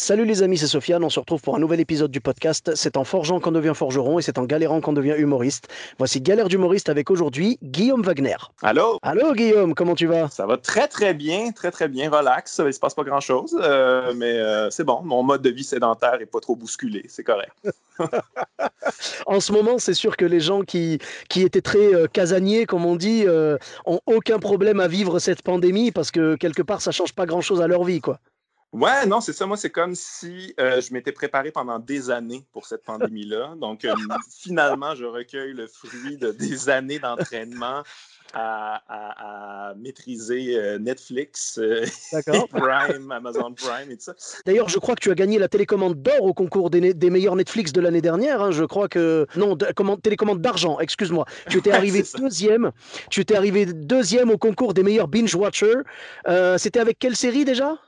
Salut les amis, c'est Sofiane. On se retrouve pour un nouvel épisode du podcast. C'est en forgeant qu'on devient forgeron et c'est en galérant qu'on devient humoriste. Voici Galère d'humoriste avec aujourd'hui Guillaume Wagner. Allô? Allô Guillaume, comment tu vas? Ça va très très bien, très très bien, relax. Il se passe pas grand chose, mais euh, c'est bon. Mon mode de vie sédentaire est pas trop bousculé, c'est correct. En ce moment, c'est sûr que les gens qui, qui étaient très euh, casaniers, comme on dit, euh, ont aucun problème à vivre cette pandémie parce que quelque part, ça change pas grand-chose à leur vie, quoi. Ouais, non, c'est ça. Moi, c'est comme si euh, je m'étais préparé pendant des années pour cette pandémie-là. Donc, euh, finalement, je recueille le fruit de des années d'entraînement à, à- à maîtriser euh, Netflix. Prime, Amazon Prime et tout ça. D'ailleurs, je crois que tu as gagné la télécommande d'or au concours des, des meilleurs Netflix de l'année dernière. hein. Je crois que non, de- commande- télécommande d'argent. Excuse-moi. Tu étais arrivé deuxième. Tu étais arrivé deuxième au concours des meilleurs binge watchers. C'était avec quelle série déjà?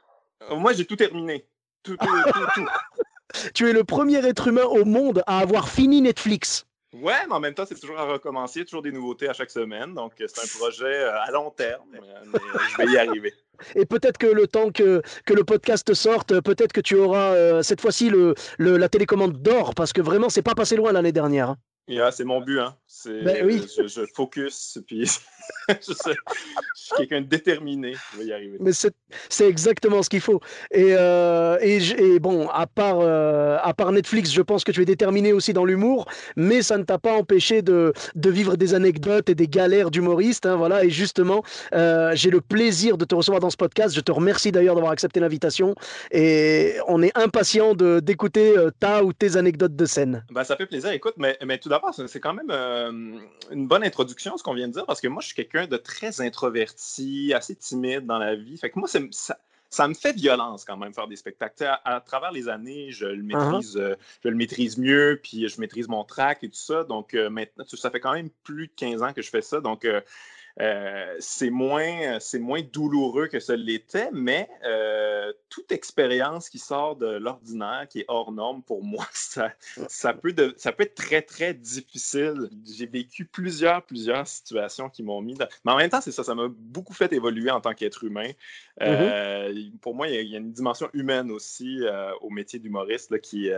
Moi, j'ai tout terminé. Tout, tout, tout. Tu es le premier être humain au monde à avoir fini Netflix. Ouais, mais en même temps, c'est toujours à recommencer, toujours des nouveautés à chaque semaine. Donc, euh, c'est un projet euh, à long terme, euh, mais je vais y arriver. Et peut-être que le temps que, que le podcast sorte, peut-être que tu auras euh, cette fois-ci le, le- la télécommande d'or, parce que vraiment, c'est pas passé loin l'année dernière. Yeah, c'est mon but, hein. Ben oui. je, je focus, puis je, suis quelqu'un de déterminé. Je vais y arriver. Mais c'est c'est exactement ce qu'il faut. Et, euh, et, bon, à part, euh, à part Netflix, je pense que tu es déterminé aussi dans l'humour, mais ça ne t'a pas empêché de, de vivre des anecdotes et des galères d'humoriste. hein, voilà. Et justement, euh, j'ai le plaisir de te recevoir dans ce podcast. Je te remercie d'ailleurs d'avoir accepté l'invitation. Et on est impatient d'écouter ta ou tes anecdotes de scène. Ben, ça fait plaisir. Écoute, mais, mais tout d'abord, c'est c'est quand même euh, une bonne introduction, ce qu'on vient de dire, parce que moi, je suis quelqu'un de très introverti, assez timide dans la vie. Fait que moi, ça, ça me fait violence quand même faire des spectacles. À, à travers les années, je le maîtrise, euh, je le maîtrise mieux, puis je maîtrise mon track et tout ça. Donc euh, maintenant, ça fait quand même plus de 15 ans que je fais ça. Donc euh, c'est moins, moins douloureux que ça l'était, mais euh, toute expérience qui sort de l'ordinaire, qui est hors norme pour moi, ça, ça, peut de- ça peut être très, très difficile. J'ai vécu plusieurs, plusieurs situations qui m'ont mis dans... Mais en même temps, c'est ça, ça m'a beaucoup fait évoluer en tant qu'être humain. Euh, Pour moi, il y, a, il y a une dimension humaine aussi au métier d'humoriste qui...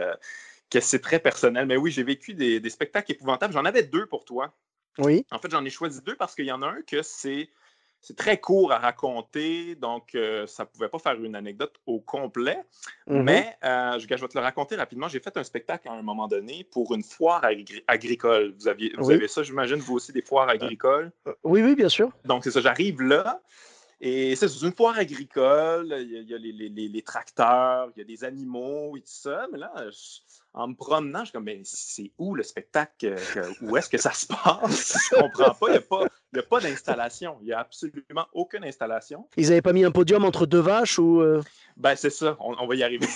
que c'est très personnel. Mais oui, j'ai vécu des, des spectacles épouvantables. J'en avais deux pour toi. Oui. En fait, j'en ai choisi deux parce qu'il y en a un que c'est c'est très court à raconter, donc euh, ça ne pouvait pas faire une anecdote au complet. Mhm. Mais euh, je, je vais te le raconter rapidement. J'ai fait un spectacle à un moment donné pour une foire agri- agricole. Vous, aviez, vous Oui. avez ça, j'imagine, vous aussi, des foires agricoles? Euh, Oui, oui, bien sûr. Donc, c'est ça, j'arrive là. Et c'est une foire agricole, il y a, les, les- les- tracteurs, il y a des animaux et tout ça. Mais là, en me promenant, je suis comme, mais c'est où le spectacle? où est-ce que ça se passe? Je comprends pas. Il n'y a pas, il y a pas d'installation. Il n'y a absolument aucune installation. Ils n'avaient pas mis un podium entre deux vaches ou. euh, Ben, c'est ça, on, on va y arriver.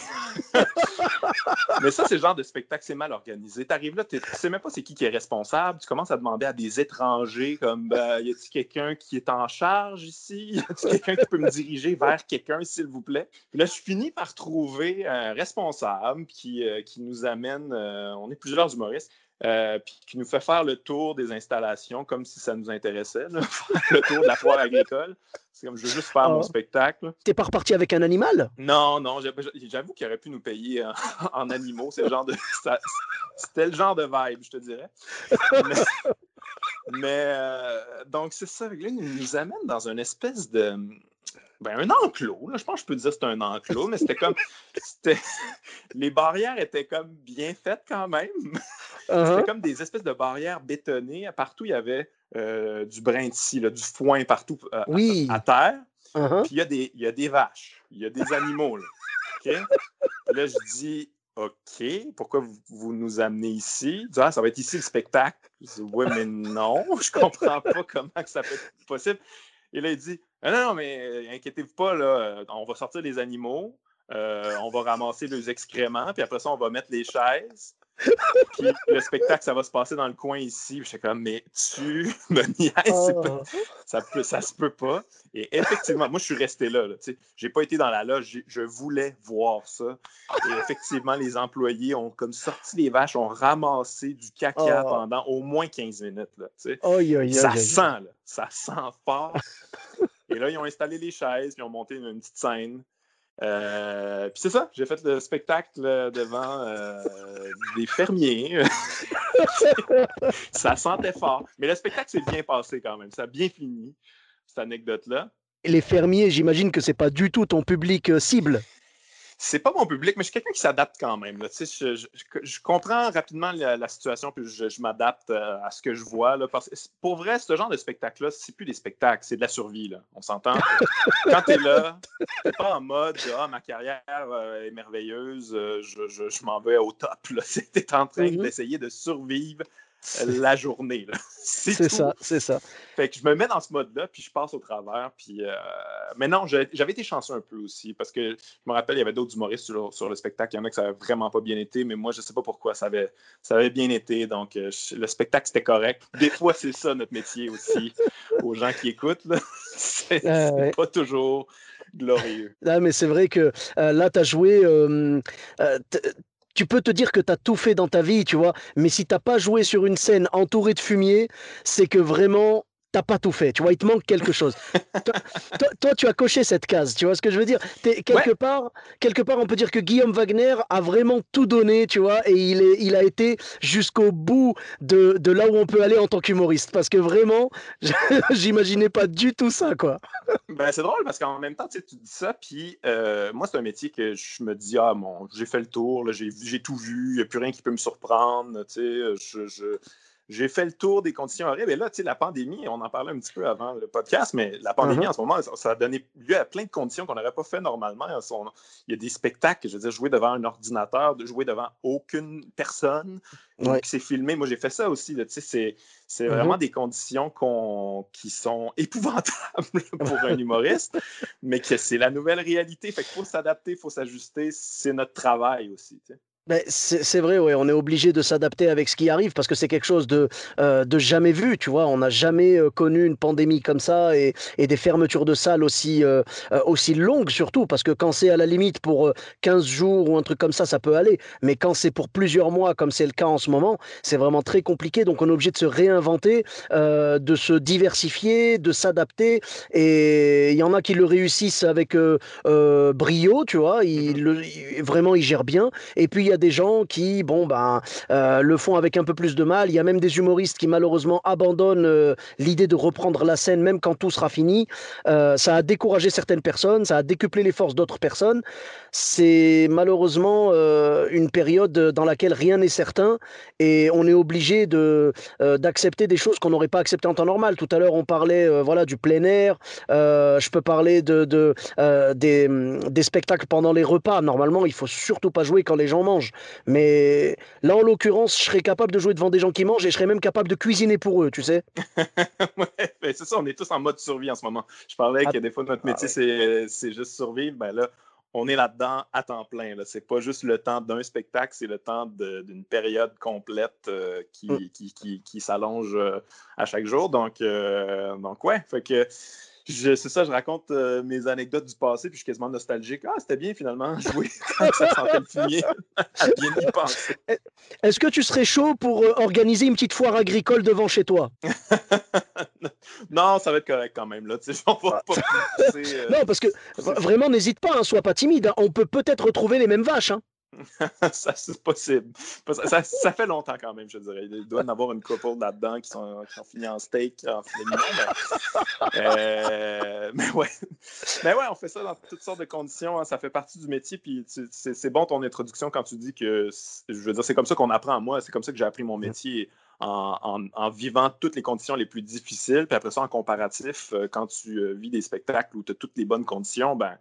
Mais ça, c'est le genre de spectacle, c'est mal organisé. Tu arrives là, tu sais même pas c'est qui qui est responsable. Tu commences à demander à des étrangers, comme, ben, y a-t-il quelqu'un qui est en charge ici? Y a-t-il quelqu'un qui peut me diriger vers quelqu'un, s'il vous plaît? Puis là, je finis par trouver un responsable qui, euh, qui nous amène, euh, on est plusieurs humoristes, euh, puis qui nous fait faire le tour des installations comme si ça nous intéressait, là, le tour de la foire agricole. C'est comme, je veux juste faire mon Ah. spectacle. T'es pas reparti avec un animal? Non, non, j'avoue qu'il aurait pu nous payer en, en animaux. C'est le genre de, c'était le genre de vibe, je te dirais. Mais, mais, euh, donc, c'est ça. Là, il nous amène dans une espèce de. Ben, un enclos. là. Je pense que je peux dire que c'est un enclos, mais c'était comme. c'était- les barrières étaient comme bien faites quand même. Uh-huh. C'était comme des espèces de barrières bétonnées. Partout, il y avait euh, du brin de scie, là, du foin partout euh, à- Oui. à terre. Uh-huh. Puis il y, a des- il y a des vaches, il y a des animaux. Là, là, je dis, OK, pourquoi vous, vous nous amenez ici? Ah, ça va être ici le spectacle. Je dis, oui, mais non, je comprends pas comment que ça peut être possible. Et là, il dit, non, non, mais inquiétez-vous pas, là, on va sortir les animaux, on va ramasser les excréments, puis après ça, on va mettre les chaises. Puis le spectacle, ça va se passer dans le coin ici. Je suis comme, mais tu me niaises, oh. ça, peut, ça se peut pas. Et effectivement, moi, je suis resté là. Je n'ai pas été dans la loge, je voulais voir ça. Et effectivement, les employés ont comme sorti les vaches, ont ramassé du caca oh. pendant au moins 15 minutes. Là, ça sent, là, ça sent fort. Et là, ils ont installé les chaises, ils ont monté une petite scène. Euh, puis c'est ça, j'ai fait le spectacle devant euh, des fermiers. ça sentait fort. Mais le spectacle s'est bien passé quand même. Ça a bien fini, cette anecdote-là. Les fermiers, j'imagine que c'est pas du tout ton public euh, cible c'est pas mon public, mais je suis quelqu'un qui s'adapte quand même. Je, comprends rapidement la, situation, puis je, m'adapte euh, à ce que je vois. Là, parce, pour vrai, ce genre de spectacle-là, c'est plus des spectacles, c'est de la survie. Là, on s'entend? Quand tu es là, tu pas en mode Ah, ma carrière euh, est merveilleuse, euh, je, m'en vais au top. Tu es en train mm-hmm. d'essayer de survivre la journée. C'est ça, c'est ça. Fait que je me mets dans ce mode-là, puis je passe au travers. Puis, euh... Mais non, j'avais été chanceux un peu aussi, parce que je me rappelle, il y avait d'autres humoristes sur, le spectacle. Il y en a que ça n'avait vraiment pas bien été, mais moi, je ne sais pas pourquoi ça avait, ça avait bien été. Donc, euh, le spectacle, c'était correct. Des fois, c'est ça notre métier aussi, aux gens qui écoutent. C'est euh, pas toujours glorieux. Ah, mais c'est vrai que euh, là, tu as joué tu peux te dire que tu as tout fait dans ta vie, tu vois, mais si t'as pas joué sur une scène entourée de fumier, c'est que vraiment t'as pas tout fait, tu vois, il te manque quelque chose. toi, tu as coché cette case, tu vois ce que je veux dire? Quelque, part, quelque part, on peut dire que Guillaume Wagner a vraiment tout donné, tu vois, et il, est, il a été jusqu'au bout de, de, là où on peut aller en tant qu'humoriste, parce que vraiment, j'imaginais pas du tout ça, quoi. ben, c'est drôle, parce qu'en même temps, tu dis ça, puis euh, moi, c'est un métier que je me dis, ah, bon, j'ai fait le tour, j'ai tout vu, il n'y a plus rien qui peut me surprendre, tu sais, je, je j'ai fait le tour des conditions horribles. Et là, tu sais, la pandémie, on en parlait un petit peu avant le podcast, mais la pandémie, uh-huh. en ce moment, ça, a donné lieu à plein de conditions qu'on n'aurait pas fait normalement. Il y a des spectacles, je veux dire, jouer devant un ordinateur, de jouer devant aucune personne qui s'est filmé. Moi, j'ai fait ça aussi. Tu sais, c'est uh-huh. vraiment des conditions qui sont épouvantables pour un humoriste, mais que c'est la nouvelle réalité. Fait qu'il faut s'adapter, il faut s'ajuster. C'est notre travail aussi. Tu sais. Ben, c'est vrai, ouais, on est obligé de s'adapter avec ce qui arrive parce que c'est quelque chose de, euh, de jamais vu, tu vois. On n'a jamais euh, connu une pandémie comme ça et, et des fermetures de salles aussi, euh, aussi longues surtout parce que quand c'est à la limite pour 15 jours ou un truc comme ça, ça peut aller. Mais quand c'est pour plusieurs mois comme c'est le cas en ce moment, c'est vraiment très compliqué. Donc on est obligé de se réinventer, de se diversifier, de s'adapter. Et il y en a qui le réussissent avec brio, tu vois. Il, le, vraiment, ils gèrent bien. Et puis il y a des gens qui, bon, ben, euh, le font avec un peu plus de mal. Il y a même des humoristes qui malheureusement abandonnent euh, l'idée de reprendre la scène même quand tout sera fini. Euh, ça a découragé certaines personnes, ça a décuplé les forces d'autres personnes. C'est malheureusement une période dans laquelle rien n'est certain et on est obligé de d'accepter des choses qu'on n'aurait pas acceptées en temps normal. Tout à l'heure, on parlait voilà du plein air. je peux parler de, de des, des spectacles pendant les repas. Normalement, il faut surtout pas jouer quand les gens mangent. Mais là, en l'occurrence, je serais capable de jouer devant des gens qui mangent et je serais même capable de cuisiner pour eux, tu sais. ouais, ben, c'est ça, on est tous en mode survie en ce moment. Je parlais ah, que des fois, notre ah métier, c'est juste survivre. Ben là, on est là-dedans à temps plein. C'est pas juste le temps d'un spectacle, c'est le temps d'une période complète euh, mm. qui, qui, qui, s'allonge euh, à chaque jour. Donc, euh, donc ouais, fait que c'est ça, je raconte euh, mes anecdotes du passé, puis je suis quasiment nostalgique. Ah, c'était bien finalement, jouer ça sentait le fumier, bien y penser. Est-ce que tu serais chaud pour euh, organiser une petite foire agricole devant chez toi? non, ça va être correct quand même. Là, pas euh, Non, parce que vraiment, n'hésite pas, hein, sois pas timide. Hein. On peut peut-être retrouver les mêmes vaches. Hein. ça, c'est possible. Ça, ça, fait longtemps quand même, je dirais. Il doit y en avoir une couple là-dedans qui, sont, qui ont fini en steak, en filet mais, euh, mais, ouais. mais ouais, on fait ça dans toutes sortes de conditions. Hein. Ça fait partie du métier. Puis c'est bon ton introduction quand tu dis que, je veux dire, c'est comme ça qu'on apprend à moi. C'est comme ça que j'ai appris mon métier. En, en, vivant toutes les conditions les plus difficiles. Puis après ça, en comparatif, euh, quand tu euh, vis des spectacles où tu as toutes les bonnes conditions, ben,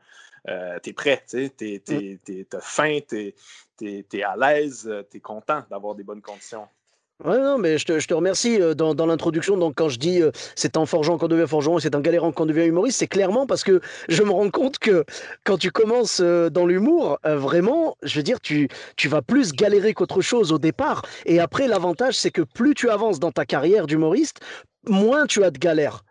euh, tu es prêt, tu as faim, tu es, à l'aise, euh, tu es content d'avoir des bonnes conditions. Ouais, non, mais je te, je te remercie euh, dans, dans l'introduction. Donc, quand je dis euh, c'est en forgeant qu'on devient forgeron et c'est en galérant qu'on devient humoriste, c'est clairement parce que je me rends compte que quand tu commences euh, dans l'humour, euh, vraiment, je veux dire, tu, tu vas plus galérer qu'autre chose au départ. Et après, l'avantage, c'est que plus tu avances dans ta carrière d'humoriste, moins tu as de galères.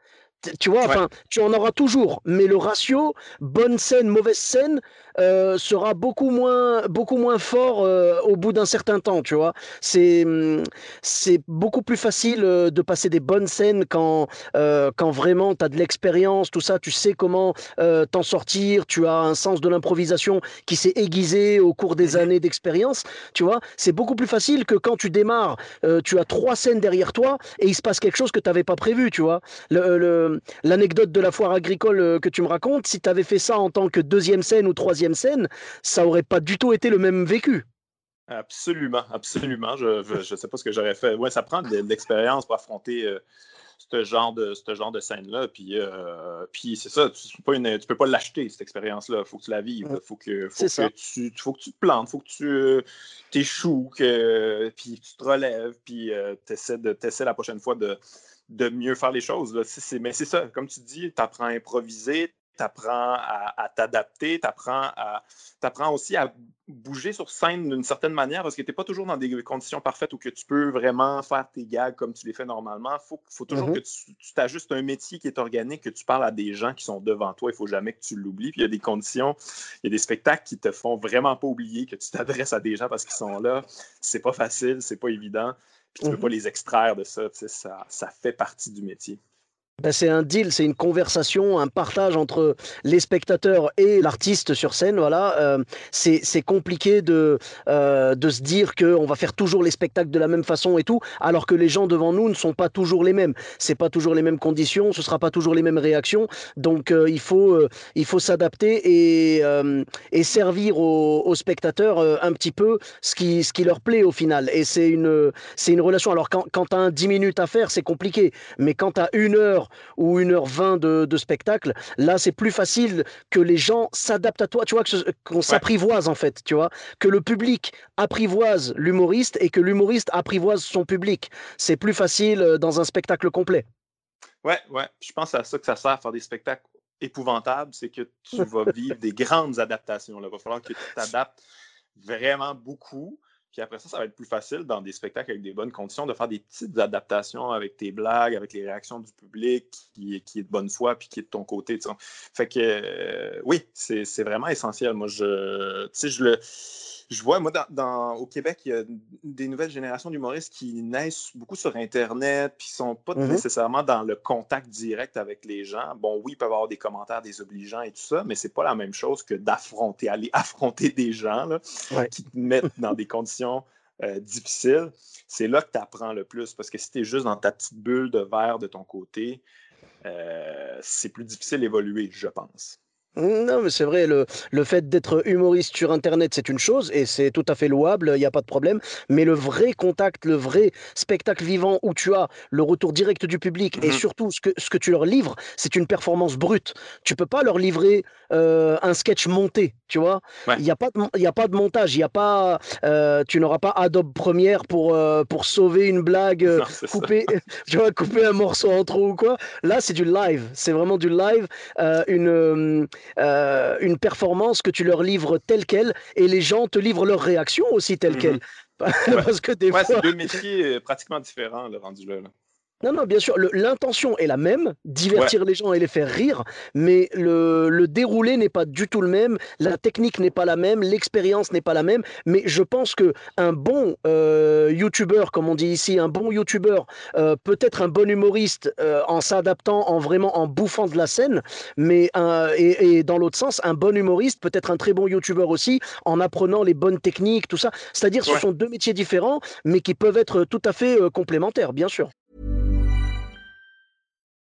Tu vois, Ouais. tu en auras toujours, mais le ratio bonne scène, mauvaise scène euh, sera beaucoup moins, beaucoup moins fort euh, au bout d'un certain temps, tu vois. C'est, c'est beaucoup plus facile euh, de passer des bonnes scènes quand, quand vraiment tu as de l'expérience, tout ça, tu sais comment t'en sortir, tu as un sens de l'improvisation qui s'est aiguisé au cours des Mhm. années d'expérience, tu vois. C'est beaucoup plus facile que quand tu démarres, tu as trois scènes derrière toi et il se passe quelque chose que tu n'avais pas prévu, tu vois. Le- le- L'anecdote de la foire agricole euh, que tu me racontes, si tu avais fait ça en tant que deuxième scène ou troisième scène, ça aurait pas du tout été le même vécu. Absolument, absolument. Je ne sais pas ce que j'aurais fait. Ouais, ça prend de, de l'expérience pour affronter euh, ce genre de, ce genre de scène-là. Puis, euh, puis c'est ça, tu ne peux, pas l'acheter, cette expérience-là. Il faut que tu la vives. Il faut que, faut que, tu, faut que tu te plantes, il faut que tu euh, t'échoues, que, puis tu te relèves, puis tu essaies, la prochaine fois de, de mieux faire les choses. Là. Mais c'est ça, comme tu dis, tu apprends à improviser, tu apprends à, à t'adapter, tu apprends, aussi à bouger sur scène d'une certaine manière parce que tu n'es pas toujours dans des conditions parfaites où que tu peux vraiment faire tes gags comme tu les fais normalement. Il faut, faut toujours Mhm. que tu tu t'ajustes un métier qui est organique, que tu parles à des gens qui sont devant toi. Il ne faut jamais que tu l'oublies. Puis il y a des conditions, il y a des spectacles qui te font vraiment pas oublier que tu t'adresses à des gens parce qu'ils sont là. C'est pas facile, c'est pas évident. Puis tu ne peux Mhm. pas les extraire de ça. tu sais, Ça, ça fait partie du métier. Ben, c'est un deal, c'est une conversation, un partage entre les spectateurs et l'artiste sur scène. Voilà, Euh, c'est compliqué de euh, de se dire que on va faire toujours les spectacles de la même façon et tout, alors que les gens devant nous ne sont pas toujours les mêmes. C'est pas toujours les mêmes conditions, ce sera pas toujours les mêmes réactions. Donc euh, il faut euh, il faut s'adapter et et servir aux, spectateurs un petit peu ce qui ce qui leur plaît au final. Et c'est une une relation. Alors quand quand un 10 minutes à faire, c'est compliqué, mais quand t'as une heure ou 1h20 de, de spectacle, là c'est plus facile que les gens s'adaptent à toi, tu vois, qu'on s'apprivoise en fait, tu vois, que le public apprivoise l'humoriste et que l'humoriste apprivoise son public. C'est plus facile euh, dans un spectacle complet. Ouais, ouais. Je pense à ça que ça sert à faire des spectacles épouvantables, c'est que tu vas vivre des grandes adaptations. Il va falloir que tu t'adaptes vraiment beaucoup. Puis après ça, ça va être plus facile dans des spectacles avec des bonnes conditions de faire des petites adaptations avec tes blagues, avec les réactions du public qui, qui est de bonne foi puis qui est de ton côté. tu sais. Fait que euh, oui, c'est vraiment essentiel. Moi, je, je le. Je vois, moi, dans, dans- au Québec, il y a des nouvelles générations d'humoristes qui naissent beaucoup sur Internet, puis qui ne sont pas Mhm. nécessairement dans le contact direct avec les gens. Bon, oui, ils peuvent avoir des commentaires désobligeants et tout ça, mais c'est pas la même chose que d'affronter, aller affronter des gens là, Ouais. qui te mettent dans des conditions euh, difficiles. C'est là que tu apprends le plus, parce que si tu es juste dans ta petite bulle de verre de ton côté, euh, c'est plus difficile d'évoluer, je pense. Non, mais c'est vrai, le, le fait d'être humoriste sur Internet, c'est une chose, et c'est tout à fait louable, il n'y a pas de problème. Mais le vrai contact, le vrai spectacle vivant où tu as le retour direct du public, et Mhm. surtout ce que, ce que tu leur livres, c'est une performance brute. Tu peux pas leur livrer euh, un sketch monté, tu vois. Ouais. Il n'y a, pas de y a pas de montage, il y a pas, euh, tu n'auras pas Adobe Premiere pour, euh, pour sauver une blague, Non, couper, tu vois, couper un morceau en trop ou quoi. Là, c'est du live, c'est vraiment du live, une, euh, une performance que tu leur livres telle quelle et les gens te livrent leur réaction aussi telle Mhm. quelle. Parce que des Ouais, fois. c'est deux métiers euh, pratiquement différents, le rendu là. là. Non, non, bien sûr, l'intention est la même, divertir les gens et les faire rire, mais le, le déroulé n'est pas du tout le même, la technique n'est pas la même, l'expérience n'est pas la même, mais je pense que un bon euh, YouTuber, comme on dit ici, un bon YouTuber euh, peut être un bon humoriste euh, en s'adaptant, en vraiment en bouffant de la scène, mais un- et, et dans l'autre sens, un bon humoriste peut être un très bon YouTuber aussi en apprenant les bonnes techniques, tout ça. C'est-à-dire, ce Ouais. sont deux métiers différents, mais qui peuvent être tout à fait euh, complémentaires, bien sûr.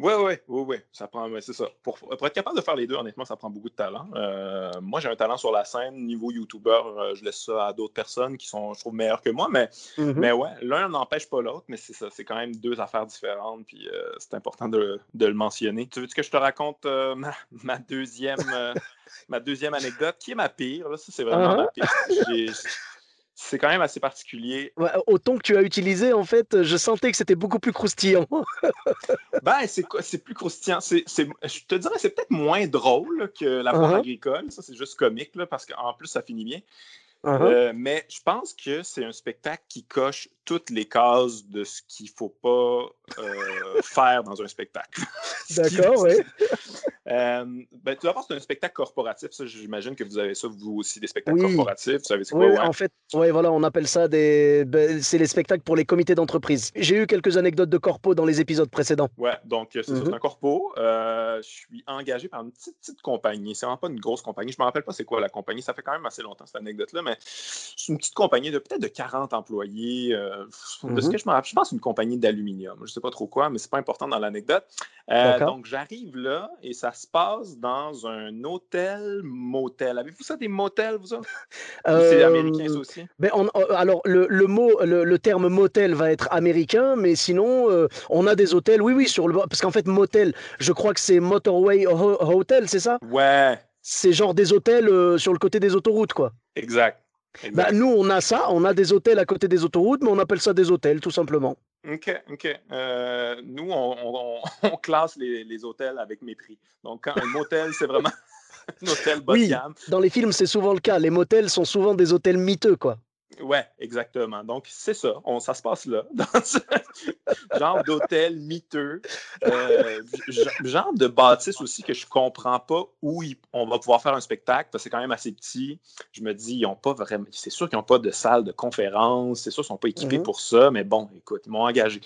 Oui, oui, oui, oui. Ça prend, c'est ça. Pour, pour, être capable de faire les deux, honnêtement, ça prend beaucoup de talent. Euh, moi, j'ai un talent sur la scène. Niveau YouTuber, euh, je laisse ça à d'autres personnes qui sont, je trouve, meilleures que moi. Mais, mm-hmm. mais ouais, l'un n'empêche pas l'autre, mais c'est ça. C'est quand même deux affaires différentes. Puis euh, c'est important de, de, le mentionner. Tu veux que je te raconte ma, ma, deuxième, ma deuxième anecdote, qui est ma pire? Là, ça, c'est vraiment uh -huh. ma pire c'est quand même assez particulier. Ouais, au ton que tu as utilisé, en fait, je sentais que c'était beaucoup plus croustillant. ben, c'est plus croustillant. C est, je te dirais, c'est peut-être moins drôle que la foire uh -huh. agricole. Ça, c'est juste comique, là, parce qu'en plus, ça finit bien. Uh -huh. euh, mais je pense que c'est un spectacle qui coche toutes les cases de ce qu'il ne faut pas euh, faire dans un spectacle. D'accord, oui. Euh, ben, tout d'abord, c'est un spectacle corporatif. J'imagine que vous avez ça, vous aussi, des spectacles oui. corporatifs. Vous savez, quoi, oui, ouais. en fait, ouais, voilà, on appelle ça des. Ben, c'est les spectacles pour les comités d'entreprise. J'ai eu quelques anecdotes de corpo dans les épisodes précédents. Ouais, donc c'est mm -hmm. un corpo. Euh, je suis engagé par une petite, petite compagnie. C'est vraiment pas une grosse compagnie. Je me rappelle pas c'est quoi la compagnie. Ça fait quand même assez longtemps, cette anecdote-là, mais c'est une petite compagnie de peut-être de 40 employés. Euh, de mm -hmm. ce que je me rappelle, je pense une compagnie d'aluminium. Je sais pas trop quoi, mais c'est pas important dans l'anecdote. Euh, donc, j'arrive là et ça se passe dans un hôtel motel. Avez-vous ça des motels, vous autres? Euh, c'est américain, ça aussi? Ben on, alors, le, le mot, le, le, terme motel va être américain, mais sinon, euh, on a des hôtels, oui, oui, sur le parce qu'en fait, motel, je crois que c'est Motorway Hotel, c'est ça? Ouais. C'est genre des hôtels euh, sur le côté des autoroutes, quoi. Exact. Bah, nous, on a ça, on a des hôtels à côté des autoroutes, mais on appelle ça des hôtels, tout simplement. OK, OK. Euh, nous, on, on, on classe les, les, hôtels avec mépris. Donc, quand un motel, c'est vraiment un hôtel bas oui. Dans les films, c'est souvent le cas. Les motels sont souvent des hôtels miteux, quoi. Ouais, exactement. Donc, c'est ça. On, ça se passe là, dans ce genre d'hôtel miteux, euh, genre de bâtisse aussi que je comprends pas où on va pouvoir faire un spectacle parce que c'est quand même assez petit. Je me dis, ils ont pas vraiment. C'est sûr qu'ils n'ont pas de salle de conférence. C'est sûr qu'ils ne sont pas équipés mm -hmm. pour ça, mais bon, écoute, ils m'ont engagé.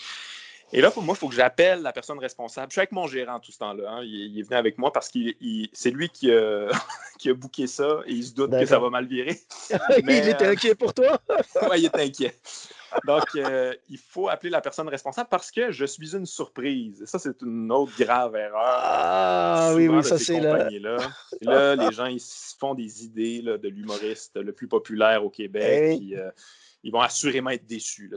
Et là, pour moi, il faut que j'appelle la personne responsable. Je suis avec mon gérant tout ce temps-là. Hein. Il, il, est venu avec moi parce que c'est lui qui, euh, qui, a booké ça et il se doute que ça va mal virer. Mais, il était inquiet pour toi? oui, il était inquiet. Donc, euh, il faut appeler la personne responsable parce que je suis une surprise. Et ça, c'est une autre grave erreur. Ah oui, oui, ça c'est là. Là. là, les gens, ils se font des idées là, de l'humoriste le plus populaire au Québec. Hey. Puis, euh, ils vont assurément être déçus.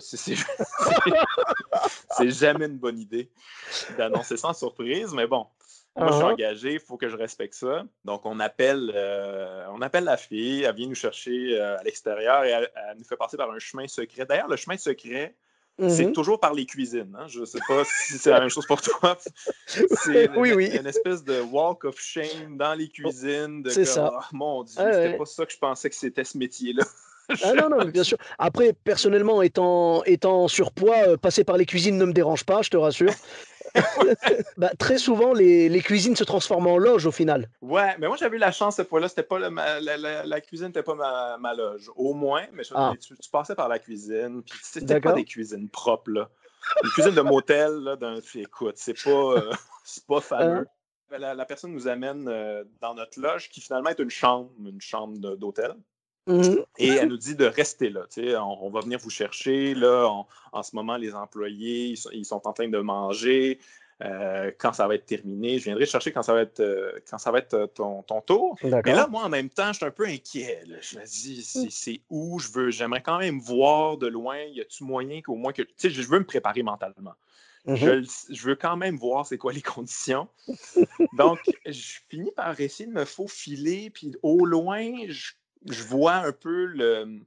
C'est jamais une bonne idée d'annoncer ça en surprise, mais bon. Moi, uh -huh. je suis engagé, il faut que je respecte ça. Donc, on appelle, euh, on appelle la fille, elle vient nous chercher euh, à l'extérieur et elle, elle, nous fait passer par un chemin secret. D'ailleurs, le chemin secret, Mm -hmm. C'est toujours par les cuisines. Hein? Je ne sais pas si c'est la même chose pour toi. C'est oui, une, oui. une, espèce de walk of shame dans les cuisines. C'est ça. Oh, mon Dieu, ah, c'était ouais. pas ça que je pensais que c'était ce métier-là. ah non, non, bien sûr. Après, personnellement, étant, étant surpoids, euh, passer par les cuisines ne me dérange pas, je te rassure. bah, très souvent, les, les, cuisines se transforment en loge au final. Ouais, mais moi j'avais eu la chance cette fois-là. C'était pas le, ma, la, la, la, cuisine n'était pas ma, ma, loge, au moins. Mais je, ah. tu, tu, passais par la cuisine, puis c'était pas des cuisines propres là. Une cuisine de motel là, d'un écoute, c'est pas, euh, c'est pas fameux. Euh. La, la, personne nous amène euh, dans notre loge qui finalement est une chambre, une chambre d'hôtel. Mm -hmm. Et elle nous dit de rester là. On, on, va venir vous chercher. Là, on, en ce moment, les employés, ils sont, ils sont en train de manger. Euh, quand ça va être terminé, je viendrai chercher quand ça va être, euh, quand ça va être ton, ton tour. Mais là, moi, en même temps, je suis un peu inquiet. Là. Je me dis, c'est où? Je veux, j'aimerais quand même voir de loin. Y a-tu moyen qu'au moins que. Tu sais, je veux me préparer mentalement. Mm -hmm. je, je, veux quand même voir c'est quoi les conditions. Donc, je finis par essayer de me faufiler, puis au loin, je je vois un peu le,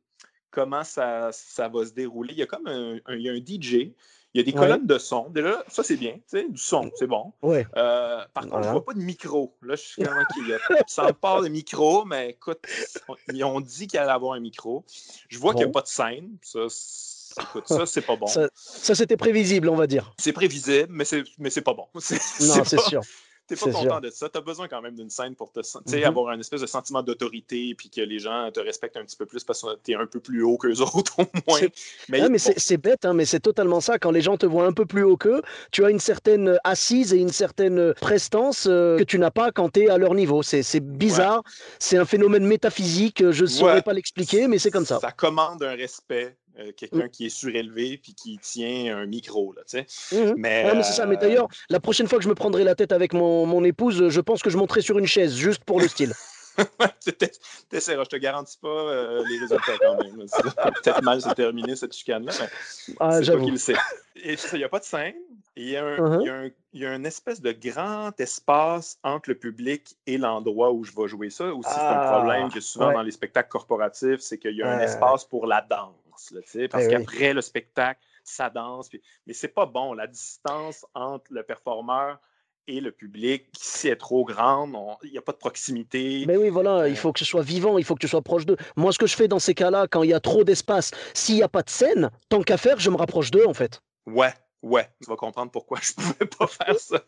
comment ça, ça va se dérouler. Il y a comme un, un, il y a un DJ, il y a des ouais. colonnes de son. Déjà, ça, c'est bien. Tu sais, du son, c'est bon. Ouais. Euh, par contre, voilà. je ne vois pas de micro. Là, je suis vraiment qu'il Ça me parle de micro, mais écoute, ils ont dit qu'il allait avoir un micro. Je vois bon. qu'il n'y a pas de scène. Ça, Écoute, ça, c'est pas bon. Ça, ça c'était prévisible, on va dire. C'est prévisible, mais c'est, mais c'est pas bon. Non, c'est sûr. T'es pas content de ça. Tu as besoin quand même d'une scène pour te mm avoir un espèce de sentiment d'autorité puis que les gens te respectent un petit peu plus parce que tu es un peu plus haut qu'eux autres au moins. Mais, mais c'est bête, hein, mais c'est totalement ça. Quand les gens te voient un peu plus haut qu'eux, tu as une certaine assise et une certaine prestance euh, que tu n'as pas quand tu es à leur niveau. C'est bizarre. C'est un phénomène métaphysique. Je ne saurais pas l'expliquer, mais c'est comme ça. Ça commande un respect euh, quelqu'un mm. qui est surélevé puis qui tient un micro. Là, tu sais. Mm-hmm. Mais, c'est ça. Mais d'ailleurs, la prochaine fois que je me prendrai la tête avec mon, mon épouse, je pense que je monterai sur une chaise, juste pour le style. T'essaieras, je te garantis pas euh, les résultats quand même. Peut-être mal se terminer cette chicane-là, mais ah, c'est toi qui le sais. il n'y a pas de scène. Il y, a un, uh-huh. il, y a une espèce de grand espace entre le public et l'endroit où je vais jouer ça. Aussi, c'est un ah, problème que souvent dans les spectacles corporatifs, c'est qu'il y a un espace pour la danse. Parce eh qu'après le spectacle, ça danse. Mais c'est pas bon. La distance entre le performeur et le public, si est trop grande, il n'y a pas de proximité. Mais oui, voilà, il euh, faut que ce soit vivant, il faut que tu sois proche d'eux. Moi, ce que je fais dans ces cas-là, quand il y a trop d'espace, s'il n'y a pas de scène, tant qu'à faire, je me rapproche d'eux, en fait. Ouais, ouais, tu vas comprendre pourquoi je ne pouvais pas faire ça.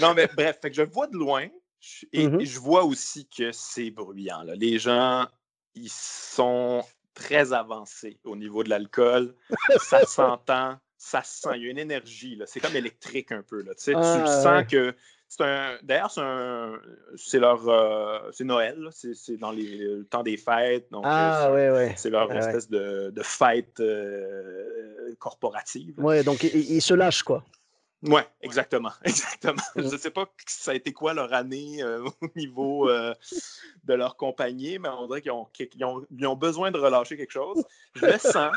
non, mais bref, fait que je vois de loin et, mm-hmm. je vois aussi que c'est bruyant. Là. Les gens, ils sont très avancés au niveau de l'alcool. ça s'entend ça se sent, il y a une énergie, là. C'est comme électrique un peu, là. Tu, sais, tu sens que c'est un. D'ailleurs, c'est un. C'est leur. Euh, c'est Noël, c'est dans les, le temps des fêtes. Donc, ah, c'est, ouais, ouais. C'est leur espèce de, de, fête euh, corporative. Ouais, donc ils, se lâchent, quoi. Oui, exactement. exactement. Je ne sais pas ça a été quoi leur année euh, au niveau de leur compagnie, mais on dirait qu'ils ont, ont, besoin de relâcher quelque chose. Je le sens.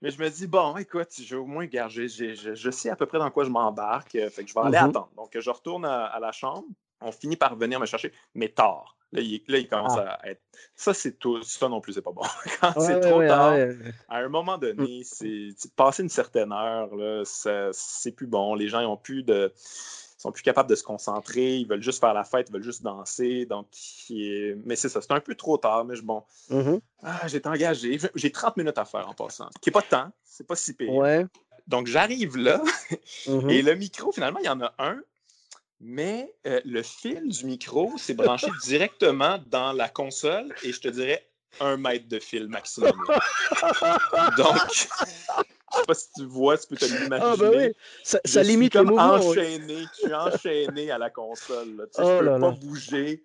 Mais je me dis, bon, écoute, j'ai au moins gardé, je, je, sais à peu près dans quoi je m'embarque, euh, fait que je vais aller mhm. attendre. Donc, je retourne à, la chambre. On finit par venir me chercher, mais tard. Là, il, là, il commence ah. à être. Ça, c'est tout. Ça non plus, c'est pas bon. Quand c'est trop tard, à un moment donné, mm. c'est passer une certaine heure, là, c'est plus bon. Les gens n'ont plus de sont plus capables de se concentrer, ils veulent juste faire la fête, ils veulent juste danser. Donc, mais c'est ça, c'est un peu trop tard, mais bon. Mm-hmm. Ah, j'ai été engagé. J'ai 30 minutes à faire en passant. Qui n'est pas de temps, c'est pas si pire. Donc, j'arrive là, mm-hmm. et le micro, finalement, il y en a un, mais euh, le fil du micro s'est branché directement dans la console, et je te dirais un mètre de fil maximum. Donc, je sais pas si tu vois, tu peux te l'imaginer. Ah, ben oui. Ça, ça limite le mouvement. Enchaîné, Je suis enchaîné à la console. Tu sais, oh je peux pas bouger.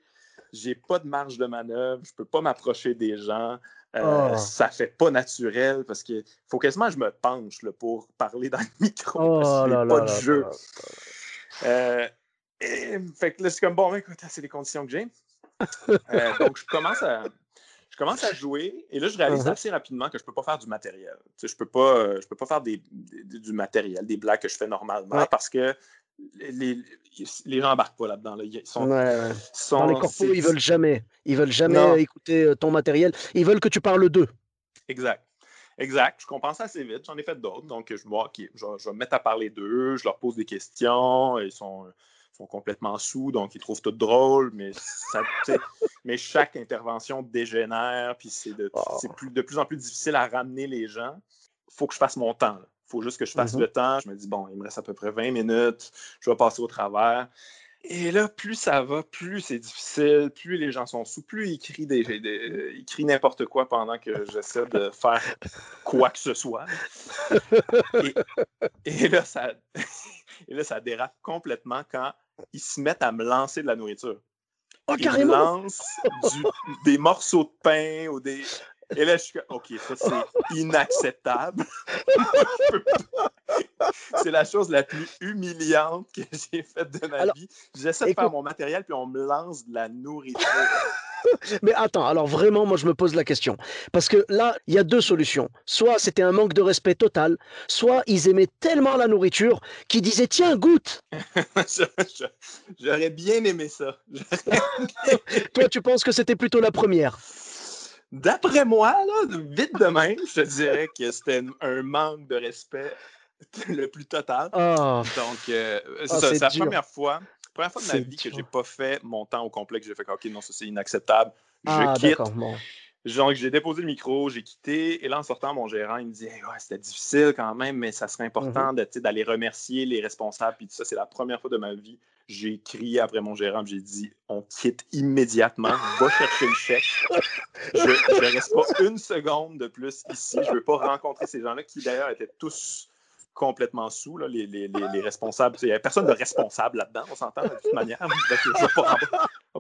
J'ai pas de marge de manœuvre. Je peux pas m'approcher des gens. Euh, oh. Ça fait pas naturel parce qu'il faut quasiment que je me penche là, pour parler dans le micro. Oh, parce là, pas de jeu. Euh, fait que là, c'est comme bon, écoute, c'est les conditions que j'ai. Euh, donc, je commence à je commence à jouer et là, je réalise uh-huh. assez rapidement que je ne peux pas faire du matériel. je ne peux, pas, euh, je peux pas faire des, du matériel, des blagues que je fais normalement parce que les, les gens n'embarquent pas là-dedans. Ils sont, Dans les corpos, ils veulent jamais. Ils veulent jamais écouter euh, ton matériel. Ils veulent que tu parles d'eux. Exact. Exact. Je comprends ça assez vite. J'en ai fait d'autres. Donc, je, moi, je, je, vais me mettre à parler d'eux. Je leur pose des questions. Ils sont sont complètement sous, donc ils trouvent tout drôle, mais, mais chaque intervention dégénère, puis c'est de, oh. plus, de plus en plus difficile à ramener les gens. Il faut que je fasse mon temps. Il faut juste que je fasse mm-hmm. le temps. Je me dis, bon, il me reste à peu près 20 minutes, je vais passer au travers. Et là, plus ça va, plus c'est difficile, plus les gens sont sous, plus ils crient, des, ils crient n'importe quoi pendant que j'essaie de faire quoi que ce soit. Et, là, ça, et là, ça dérape complètement quand ils se mettent à me lancer de la nourriture. Oh, ils me lancent des morceaux de pain ou des. Et là, je suis OK, ça, c'est inacceptable. c'est la chose la plus humiliante que j'ai faite de ma vie. J'essaie de faire mon matériel, puis on me lance de la nourriture. Mais attends, alors vraiment, moi je me pose la question. Parce que là, il y a deux solutions. Soit c'était un manque de respect total, soit ils aimaient tellement la nourriture qu'ils disaient Tiens, goûte J'aurais bien aimé ça. Toi, tu penses que c'était plutôt la première? D'après moi, vite de même, je te dirais que c'était un manque de respect le plus total. Ah. Donc, euh, ah, c'est la première fois première fois de ma vie que j'ai pas fait mon temps au complet, que j'ai fait OK, non, ça c'est inacceptable. Je ah, quitte. Genre, j'ai déposé le micro, j'ai quitté, et là, en sortant, mon gérant, il me dit ouais, c'était difficile quand même, mais ça serait important mm-hmm. d'aller remercier les responsables, puis tout ça. C'est la première fois de ma vie. j'ai crié après mon gérant, j'ai dit on quitte immédiatement, va chercher le chèque. Je ne reste pas une seconde de plus ici. Je ne veux pas rencontrer ces gens-là qui d'ailleurs étaient tous complètement sous, là, les, les, les, responsables. Il n'y a personne de responsable là-dedans, on s'entend de toute manière. Je ne vais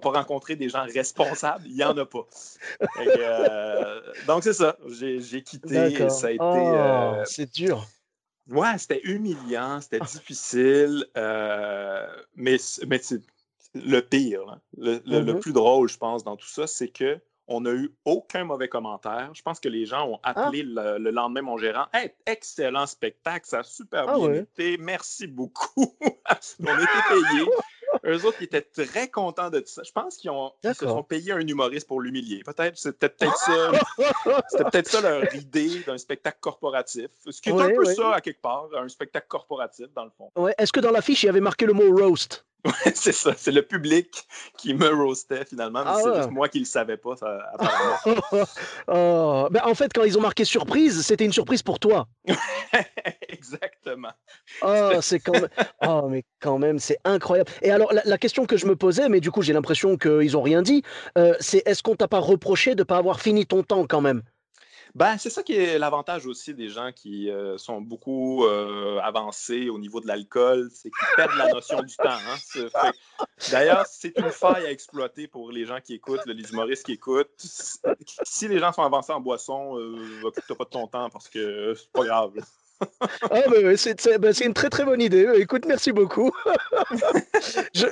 pas, rencontrer des gens responsables, il n'y en a pas. Euh, donc, c'est ça. J'ai quitté. Ça a été. Oh, euh, c'est dur. Ouais, c'était humiliant, c'était difficile, euh, mais, mais le pire, le, le, mm-hmm. plus drôle, je pense, dans tout ça, c'est que on n'a eu aucun mauvais commentaire. Je pense que les gens ont ah. appelé le, lendemain mon gérant. excellent spectacle, ça a super ah bien été. Merci beaucoup. on été payés. Eux autres, ils étaient très contents de ça. Je pense qu'ils ont se sont payés un humoriste pour l'humilier. Peut-être, c'était peut-être ça. c'était peut-être ça leur idée d'un spectacle corporatif. Ce qui est un peu ça, à quelque part, un spectacle corporatif, dans le fond. Ouais. Est-ce que dans l'affiche, il y avait marqué le mot roast? c'est ça. C'est le public qui me roastait finalement, mais ah c'est juste moi qui ne le savais pas, ça, apparemment. oh. ben, en fait, quand ils ont marqué surprise, c'était une surprise pour toi. Exactement. Oh, c'est quand même... oh, mais quand même, c'est incroyable. Et alors, la, question que je me posais, mais du coup, j'ai l'impression qu'ils n'ont rien dit, euh, c'est est-ce qu'on t'a pas reproché de ne pas avoir fini ton temps quand même? Ben, c'est ça qui est l'avantage aussi des gens qui euh, sont beaucoup euh, avancés au niveau de l'alcool, c'est qu'ils perdent la notion du temps. Hein. D'ailleurs, c'est une faille à exploiter pour les gens qui écoutent, les humoristes qui écoutent. Si les gens sont avancés en boisson, euh, occupe pas de ton temps parce que c'est pas grave ah, bah c'est une très très bonne idée. Écoute, merci beaucoup. je,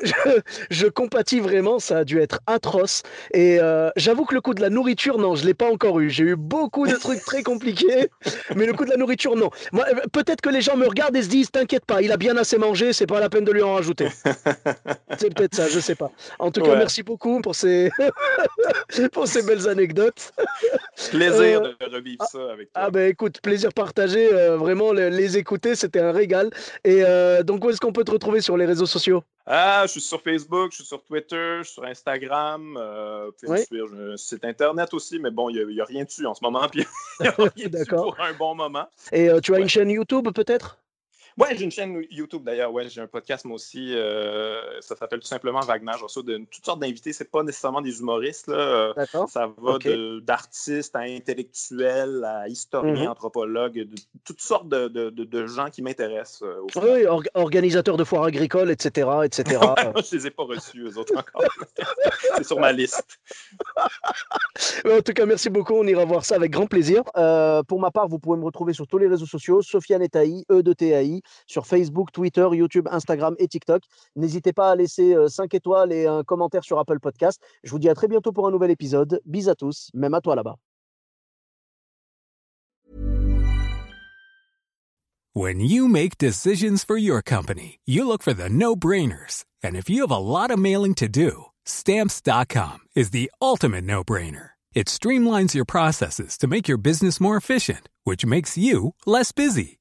je, compatis vraiment, ça a dû être atroce. Et euh, j'avoue que le coup de la nourriture, non, je ne l'ai pas encore eu. J'ai eu beaucoup de trucs très compliqués, mais le coup de la nourriture, non. Euh, peut-être que les gens me regardent et se disent, t'inquiète pas, il a bien assez mangé, c'est pas la peine de lui en rajouter. c'est peut-être ça, je sais pas. En tout cas, merci beaucoup pour ces, pour ces belles anecdotes. Plaisir euh, de revivre ça avec toi. Ah ben écoute, plaisir partagé, vraiment les, écouter, c'était un régal. Et euh, donc, où est-ce qu'on peut te retrouver sur les réseaux sociaux? Ah, je suis sur Facebook, je suis sur Twitter, je suis sur Instagram. Euh, je site internet aussi, mais bon, il n'y a, rien dessus en ce moment. Puis il n'y a rien dessus pour un bon moment. Et euh, tu as une chaîne YouTube peut-être? Ouais, j'ai une chaîne YouTube d'ailleurs. Ouais, j'ai un podcast moi aussi. Euh, ça s'appelle tout simplement Wagner. Je reçois de, toutes sortes d'invités. C'est pas nécessairement des humoristes. Là. Ça va d'artistes à intellectuels, à historiens, mhm. anthropologues, de, toutes sortes de, de gens qui m'intéressent. Euh, oui, organisateurs de foires agricoles, etc. etc. je les ai pas reçus, eux autres encore. C'est sur ma liste. en tout cas, merci beaucoup. On ira voir ça avec grand plaisir. Euh, pour ma part, vous pouvez me retrouver sur tous les réseaux sociaux. Sofiane Etaï, E de TAI sur Facebook, Twitter, YouTube, Instagram et TikTok. N'hésitez pas à laisser 5 euh, étoiles et un commentaire sur Apple Podcast. Je vous dis à très bientôt pour un nouvel épisode. Bis à tous, même à toi là-bas. When you make decisions for your company, you look for the no-brainers. And if you have a lot of mailing to do, stamps.com is the ultimate no-brainer. It streamlines your processes to make your business more efficient, which makes you less busy.